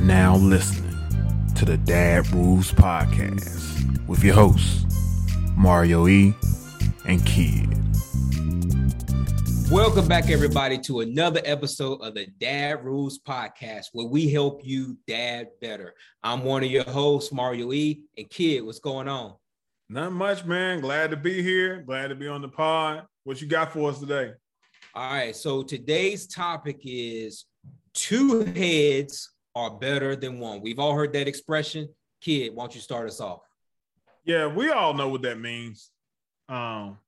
now listening to the Dad Rules Podcast with your hosts, Mario E. and Kidd. Welcome back, everybody, to another episode of the Dad Rules Podcast, where we help you dad better. I'm one of your hosts, Mario E. And Kidd, what's going on? Not much, man. Glad to be here. Glad to be on the pod. What you got for us today? All right. So today's topic is two heads are better than one. We've all heard that expression. Kidd, why don't you start us off? Yeah, we all know what that means. Um,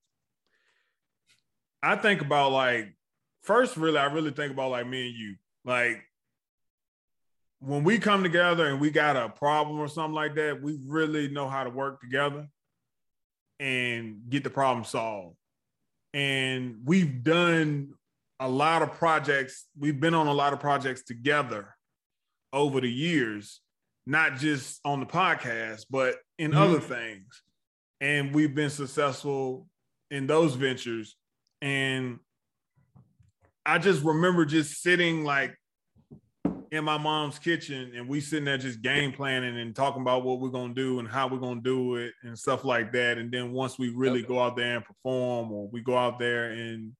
I think about like first, really, I really think about like me and you. Like when we come together and we got a problem or something like that, we really know how to work together and get the problem solved. And we've done a lot of projects. We've been on a lot of projects together over the years, not just on the podcast, but in mm-hmm. other things. And we've been successful in those ventures. And I just remember just sitting like in my mom's kitchen and we sitting there just game planning and talking about what we're gonna do and how we're gonna do it and stuff like that. And then once we really okay. go out there and perform or we go out there and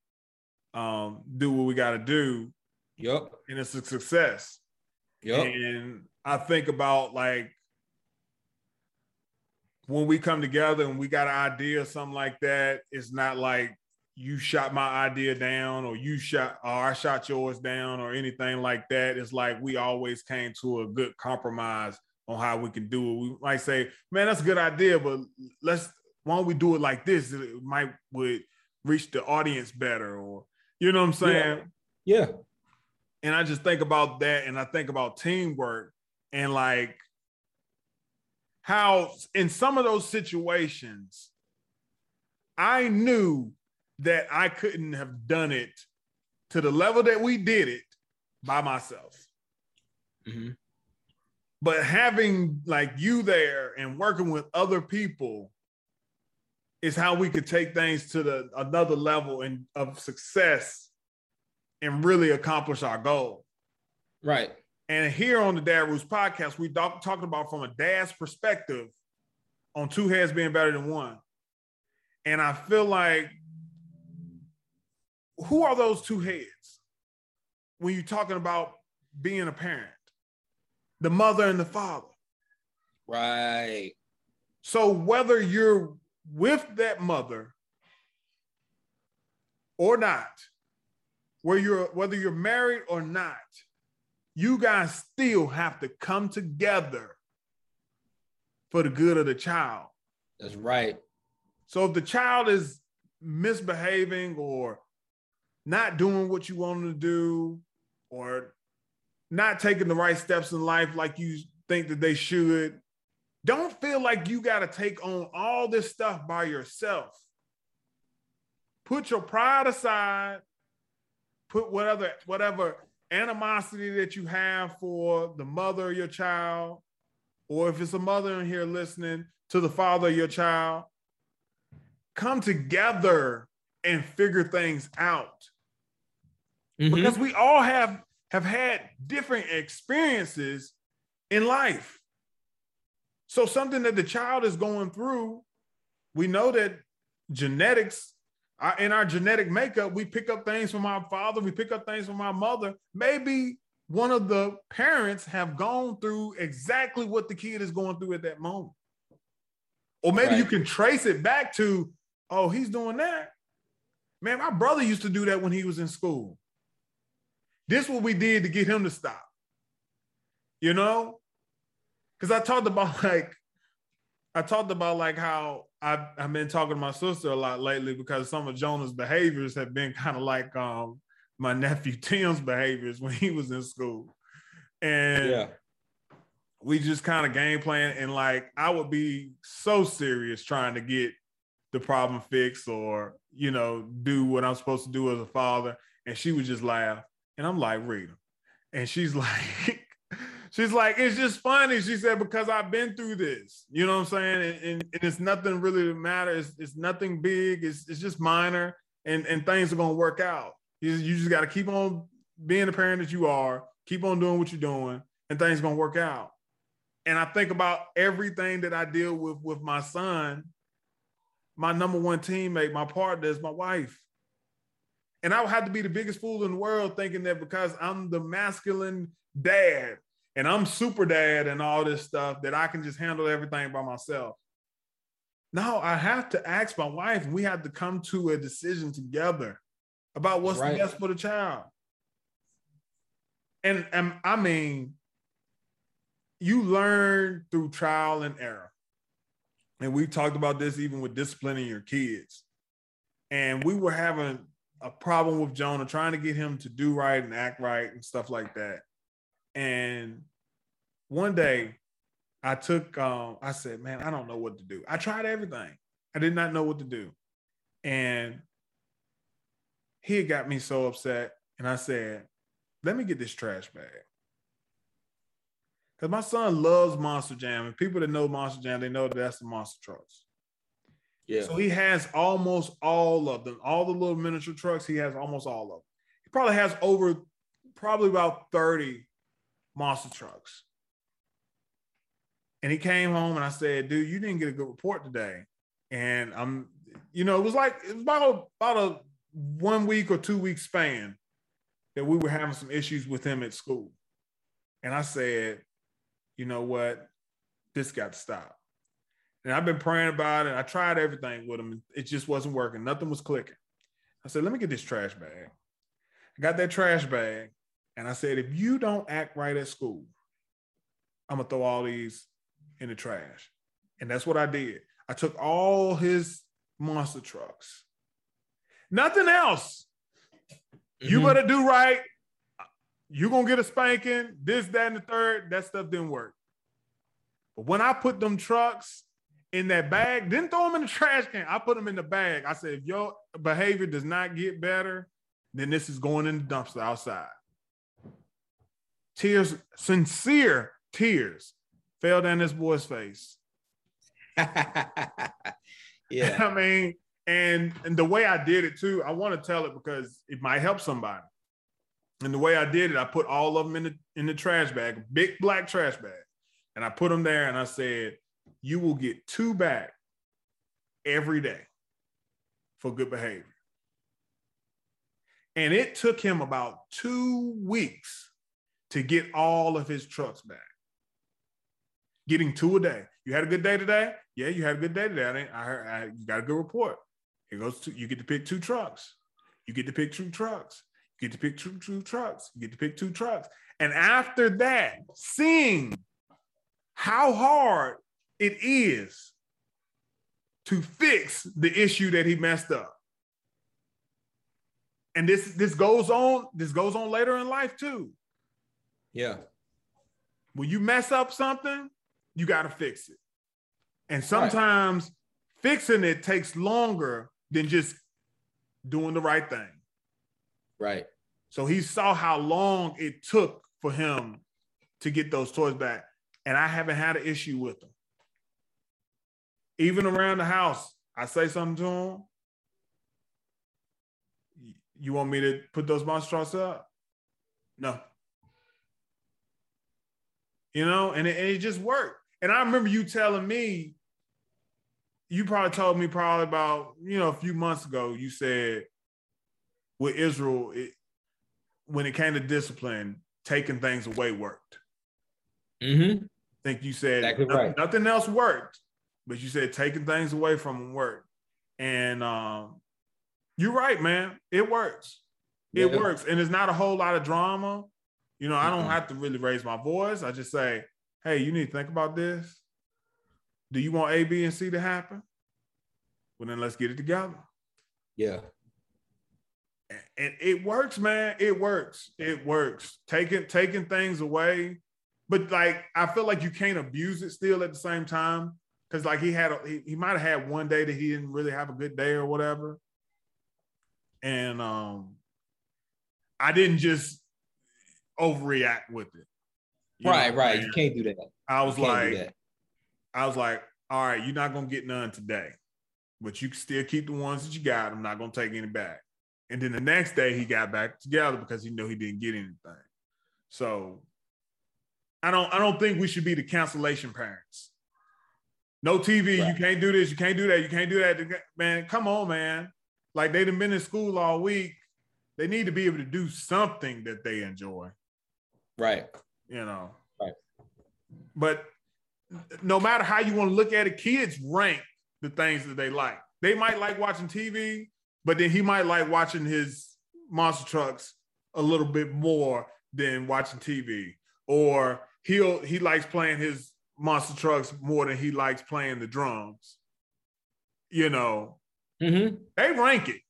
um, do what we gotta do, yep, and it's a success. Yep. And I think about like when we come together and we got an idea or something like that, it's not like you shot my idea down or you shot or I shot yours down or anything like that. It's like we always came to a good compromise on how we can do it. We might say, man, that's a good idea, but let's why don't we do it like this? It might would reach the audience better, or you know what I'm saying? Yeah. yeah and I just think about that and I think about teamwork and like how in some of those situations I knew that I couldn't have done it to the level that we did it by myself. Mm-hmm. But having like you there and working with other people is how we could take things to the another level and of success and really accomplish our goal. Right. And here on the Dad Rules podcast, we talk, talking about from a dad's perspective on two heads being better than one. And I feel like who are those two heads when you're talking about being a parent? The mother and the father. Right. So whether you're with that mother or not, where you're whether you're married or not, you guys still have to come together for the good of the child. That's right. So if the child is misbehaving or not doing what you want them to do or not taking the right steps in life like you think that they should, don't feel like you got to take on all this stuff by yourself. Put your pride aside put whatever whatever animosity that you have for the mother of your child, or if it's a mother in here listening to the father of your child, come together and figure things out. Mm-hmm. Because we all have have had different experiences in life. So something that the child is going through, we know that genetics our, in our genetic makeup, we pick up things from our father, we pick up things from our mother. Maybe one of the parents have gone through exactly what the kid is going through at that moment. Or maybe right. you can trace it back to, oh, he's doing that. Man, my brother used to do that when he was in school. This is what we did to get him to stop. You know? Because I talked about like, I talked about like how I've, I've been talking to my sister a lot lately because some of Jonah's behaviors have been kind of like um, my nephew Tim's behaviors when he was in school. And yeah. we just kind of game plan. And like, I would be so serious trying to get the problem fixed or, you know, do what I'm supposed to do as a father. And she would just laugh. And I'm like, Rita. And she's like, She's like, it's just funny. She said, because I've been through this. You know what I'm saying? And, and, and it's nothing really to matter. It's, it's nothing big. It's, it's just minor. And, and things are going to work out. You, you just got to keep on being the parent that you are, keep on doing what you're doing, and things are gonna work out. And I think about everything that I deal with with my son. My number one teammate, my partner is my wife. And I would have to be the biggest fool in the world thinking that because I'm the masculine dad and I'm super dad and all this stuff that I can just handle everything by myself. No, I have to ask my wife. We have to come to a decision together about what's right. the best for the child. And, and I mean, you learn through trial and error. And we talked about this even with disciplining your kids. And we were having a problem with Jonah, trying to get him to do right and act right and stuff like that. And one day I took, um, I said, man, I don't know what to do. I tried everything. I did not know what to do. And he had got me so upset. And I said, let me get this trash bag. Because my son loves Monster Jam. And people that know Monster Jam, they know that that's the monster trucks. Yeah. So he has almost all of them, all the little miniature trucks. He has almost all of them. He probably has over, probably about 30 monster trucks. And he came home and I said, dude, you didn't get a good report today. And I'm, you know, it was like, it was about a, about a one week or two week span that we were having some issues with him at school. And I said, you know what? This got to stop. And I've been praying about it. I tried everything with him. It just wasn't working. Nothing was clicking. I said, let me get this trash bag. I got that trash bag. And I said, if you don't act right at school, I'm going to throw all these in the trash. And that's what I did. I took all his monster trucks. Nothing else. Mm-hmm. You better do right. You're going to get a spanking, this, that, and the third. That stuff didn't work. But when I put them trucks in that bag, didn't throw them in the trash can. I put them in the bag. I said, if your behavior does not get better, then this is going in the dumpster outside. Tears, sincere tears fell down this boy's face. yeah. I mean, and and the way I did it too, I want to tell it because it might help somebody. And the way I did it, I put all of them in the in the trash bag, big black trash bag, and I put them there, and I said, "You will get two back every day for good behavior." And it took him about two weeks to get all of his trucks back getting two a day. You had a good day today? Yeah, you had a good day today. I, heard I, you got a good report. It goes to you get to pick two trucks. You get to pick two trucks. You get to pick two, two trucks. You get to pick two trucks. And after that, seeing how hard it is to fix the issue that he messed up. And this this goes on, this goes on later in life too. Yeah. When you mess up something, you got to fix it. And sometimes right. fixing it takes longer than just doing the right thing. Right. So he saw how long it took for him to get those toys back. And I haven't had an issue with them. Even around the house, I say something to him. You want me to put those monsters up? No. You know, and it, and it just worked. And I remember you telling me, you probably told me probably about, you know, a few months ago, you said with Israel, it, when it came to discipline, taking things away worked. Mm-hmm. I think you said exactly nothing, right. nothing else worked, but you said taking things away from them worked. And um, you're right, man. It works. It yeah. works. And it's not a whole lot of drama. You know, I don't have to really raise my voice. I just say, hey, you need to think about this. Do you want A, B, and C to happen? Well, then let's get it together. Yeah. And it works, man. It works. It works. Taking taking things away, but like I feel like you can't abuse it still at the same time because like he had a, he, he might have had one day that he didn't really have a good day or whatever, and um, I didn't just overreact with it. You right, right. You can't do that. I was like, I was like, all right, you're not gonna get none today, but you can still keep the ones that you got. I'm not gonna take any back. And then the next day he got back together because he knew he didn't get anything. So I don't I don't think we should be the cancellation parents. No TV, right. you can't do this, you can't do that, you can't do that. Man, come on, man. Like they've been in school all week. They need to be able to do something that they enjoy. Right. You know. Right. But no matter how you want to look at it, kids rank the things that they like. They might like watching TV, but then he might like watching his monster trucks a little bit more than watching TV. Or he'll he likes playing his monster trucks more than he likes playing the drums. You know, mm-hmm. they rank it.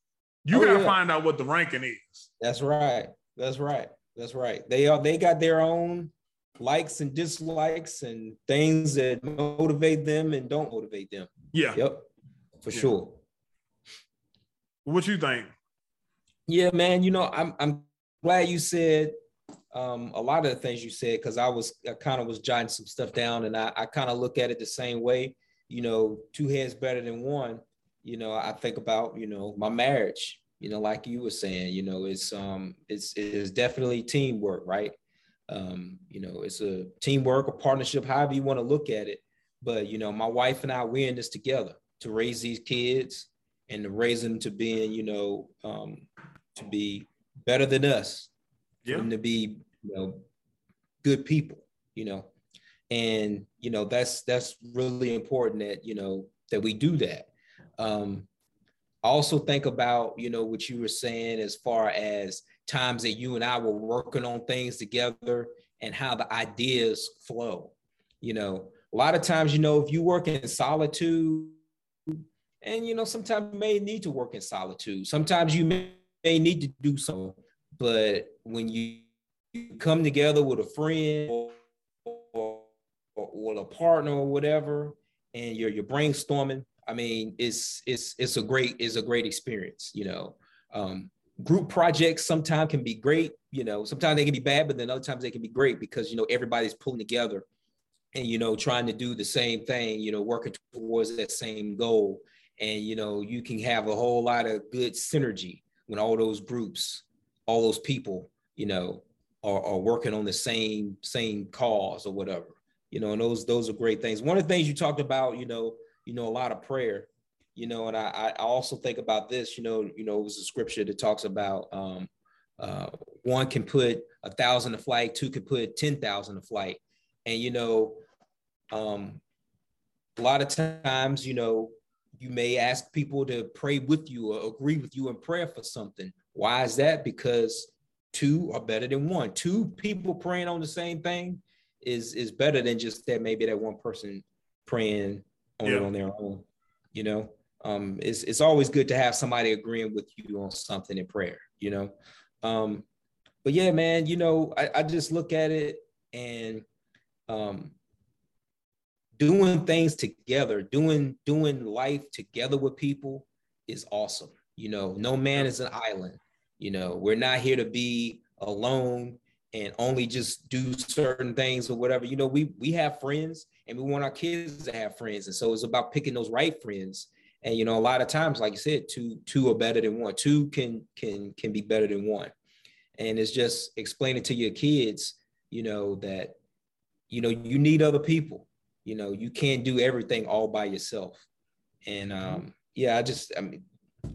You oh, gotta yeah. find out what the ranking is. That's right. That's right. That's right. They are they got their own likes and dislikes and things that motivate them and don't motivate them. Yeah. Yep. For yeah. sure. What you think? Yeah, man. You know, I'm I'm glad you said um, a lot of the things you said because I was I kind of was jotting some stuff down and I, I kind of look at it the same way. You know, two heads better than one. You know, I think about you know my marriage. You know, like you were saying, you know, it's um it's it's definitely teamwork, right? Um, you know, it's a teamwork, a partnership, however you want to look at it. But you know, my wife and I, we're in this together to raise these kids and to raise them to being, you know, um, to be better than us, yeah. and to be you know good people you know and you know that's that's really important that you know that we do that um Also think about you know what you were saying as far as times that you and I were working on things together and how the ideas flow you know a lot of times you know if you work in solitude and you know sometimes you may need to work in solitude sometimes you may, need to do so but when you come together with a friend or, or, or, a partner or whatever, and you're you're brainstorming. I mean, it's it's it's a great it's a great experience. You know, um, group projects sometimes can be great. You know, sometimes they can be bad, but then other times they can be great because you know everybody's pulling together and you know trying to do the same thing. You know, working towards that same goal, and you know you can have a whole lot of good synergy when all those groups, all those people, you know, are, are working on the same same cause or whatever you know and those those are great things one of the things you talked about you know you know a lot of prayer you know and i i also think about this you know you know it was a scripture that talks about um uh one can put a thousand to flight two can put 10,000 to flight. And you know um a lot of times you know you may ask people to pray with you or agree with you in prayer for something. Why is that? Because two are better than one. Two people praying on the same thing is is better than just that maybe that one person praying on yeah. it on their own. You know, um, it's it's always good to have somebody agreeing with you on something in prayer. You know, um, but yeah, man, you know, I, I just look at it and um, doing things together, doing doing life together with people is awesome. You know, no man is an island. You know, we're not here to be alone and only just do certain things or whatever. You know, we we have friends and we want our kids to have friends. And so it's about picking those right friends. And you know, a lot of times, like you said, two two are better than one. Two can can can be better than one. And it's just explaining to your kids, you know, that you know you need other people. You know, you can't do everything all by yourself. And um, yeah, I just I mean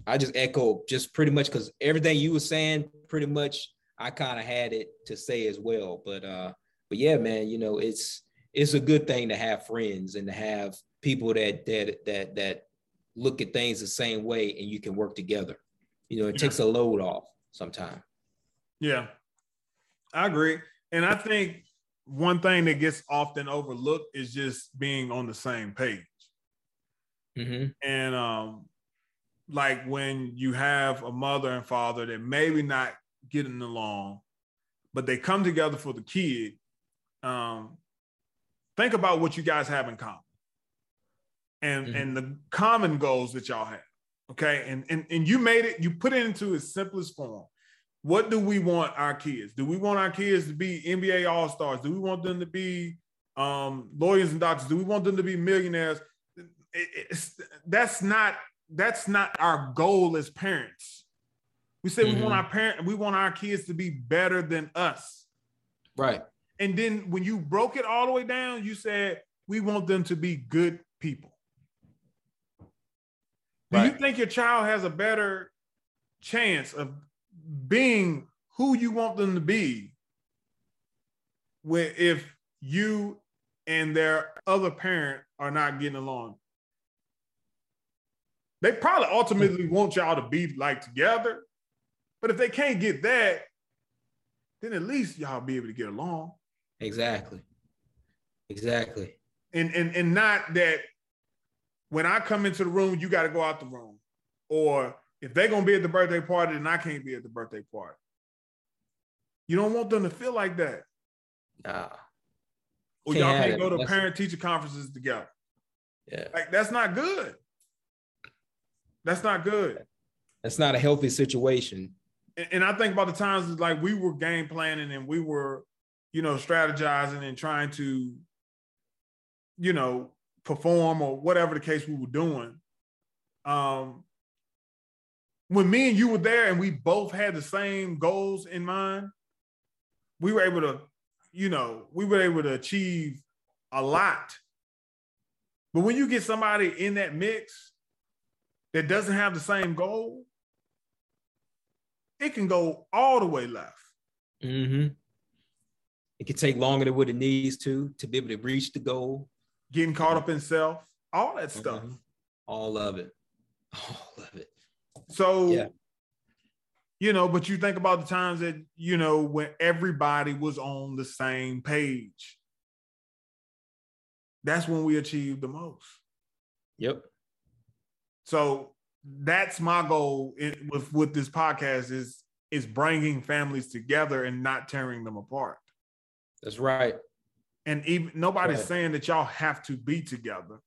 I just echo just pretty much because everything you were saying, pretty much I kind of had it to say as well. But uh, but yeah, man, you know, it's it's a good thing to have friends and to have people that that that that look at things the same way and you can work together. You know, it yeah. takes a load off sometimes. Yeah, I agree. And I think one thing that gets often overlooked is just being on the same page. Mm-hmm. And um, like when you have a mother and father that maybe not getting along, but they come together for the kid. Um, think about what you guys have in common, and mm-hmm. and the common goals that y'all have. Okay, and and and you made it. You put it into its simplest form. What do we want our kids? Do we want our kids to be NBA All Stars? Do we want them to be um, lawyers and doctors? Do we want them to be millionaires? It, that's not that's not our goal as parents. We say mm-hmm. we want mm-hmm. our parent, we want our kids to be better than us. Right. and then when you broke it all the way down, you said we want them to be good people. Do you think your child has a better chance of being who you want them to be when if you and their other parent are not getting along? They probably ultimately want y'all to be like together, but if they can't get that, then at least y'all be able to get along. Exactly. Exactly. and and and not that when I come into the room, you got to go out the room, or if they're gonna be at the birthday party, then I can't be at the birthday party. You don't want them to feel like that, Nah. or Can't y'all can't go to parent teacher conferences together. Yeah. Like that's not good. That's not good. That's not a healthy situation. And, I think about the times like we were game planning and we were, you know, strategizing and trying to, you know, perform or whatever the case we were doing. Um, when me and you were there and we both had the same goals in mind, we were able to, you know, we were able to achieve a lot. But when you get somebody in that mix that doesn't have the same goal, it can go all the way left. hmm It can take longer than what it needs to to be able to reach the goal. Getting caught up in self, all that stuff. Mhm. All of it. All of it. So, Yeah. you know, but you think about the times that, you know, when everybody was on the same page. That's when we achieved the most. Yep. So that's my goal in, with with this podcast is is bringing families together and not tearing them apart. That's right. And even nobody's Right. saying that y'all have to be together,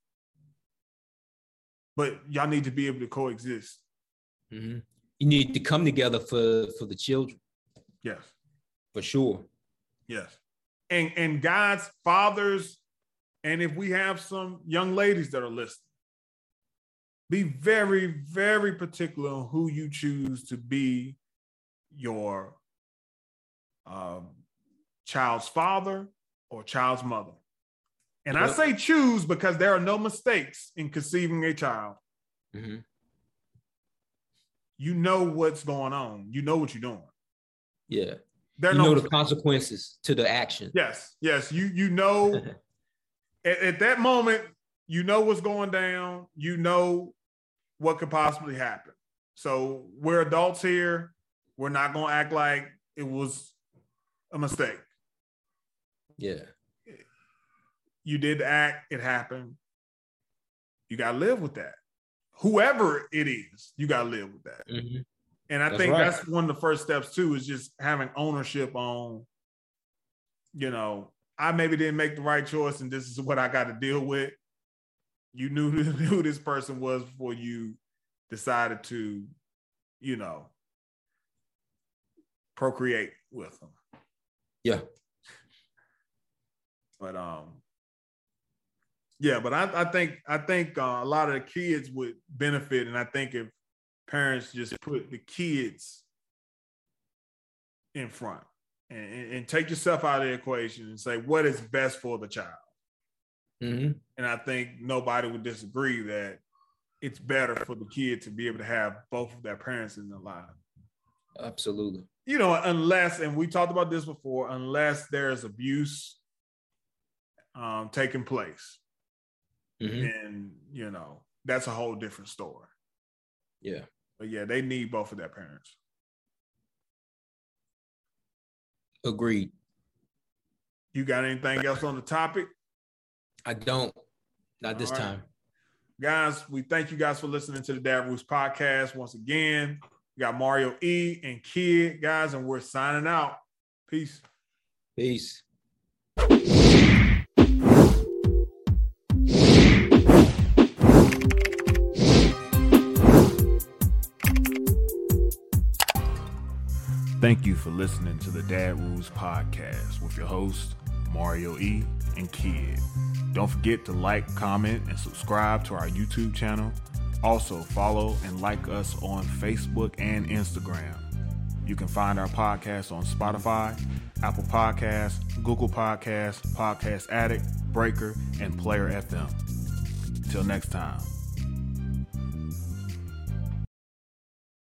but y'all need to be able to coexist. hmm You need to come together for for the children Yes. for sure. Yes. And and God's fathers, and if we have some young ladies that are listening, be very, very particular on who you choose to be your um, child's father or child's mother. And I say choose because there are no mistakes in conceiving a child. hmm You know what's going on. You know what you're doing. Yeah. There You no know the consequences to the action. Yes, yes. You you know at, at that moment, you know what's going down. You know what could possibly happen. So we're adults here. We're not gonna act like it was a mistake. Yeah. You did the act, it happened. You gotta live with that. Whoever it is, you gotta live with that. hmm And I That's think right. that's one of the first steps too, is just having ownership on, you know, I maybe didn't make the right choice and this is what I got to deal with. You knew who this person was before you decided to, you know, procreate with them. Yeah. But um, yeah, but I, I think I think uh, a lot of the kids would benefit, and I think if parents just put the kids in front and, and, and take yourself out of the equation and say what is best for the child, hmm and I think nobody would disagree that it's better for the kid to be able to have both of their parents in their life. Absolutely. You know, unless, and we talked about this before, unless there's abuse um, taking place. hmm and you know that's a whole different story. Yeah. But yeah, they need both of their parents. Agreed. You got anything else on the topic, I don't. Not this All right. time. guys? We thank you guys for listening to the Dad Rules podcast once again. We got Mario E and Kidd guys, and we're signing out. Peace. Peace. Thank you for listening to the Dad Rules podcast with your hosts, Mario E. and Kidd. Don't forget to like, comment, and subscribe to our YouTube channel. Also, follow and like us on Facebook and Instagram. You can find our podcast on Spotify, Apple Podcasts, Google Podcasts, Podcast Addict, Breaker, and Player FM. Till next time.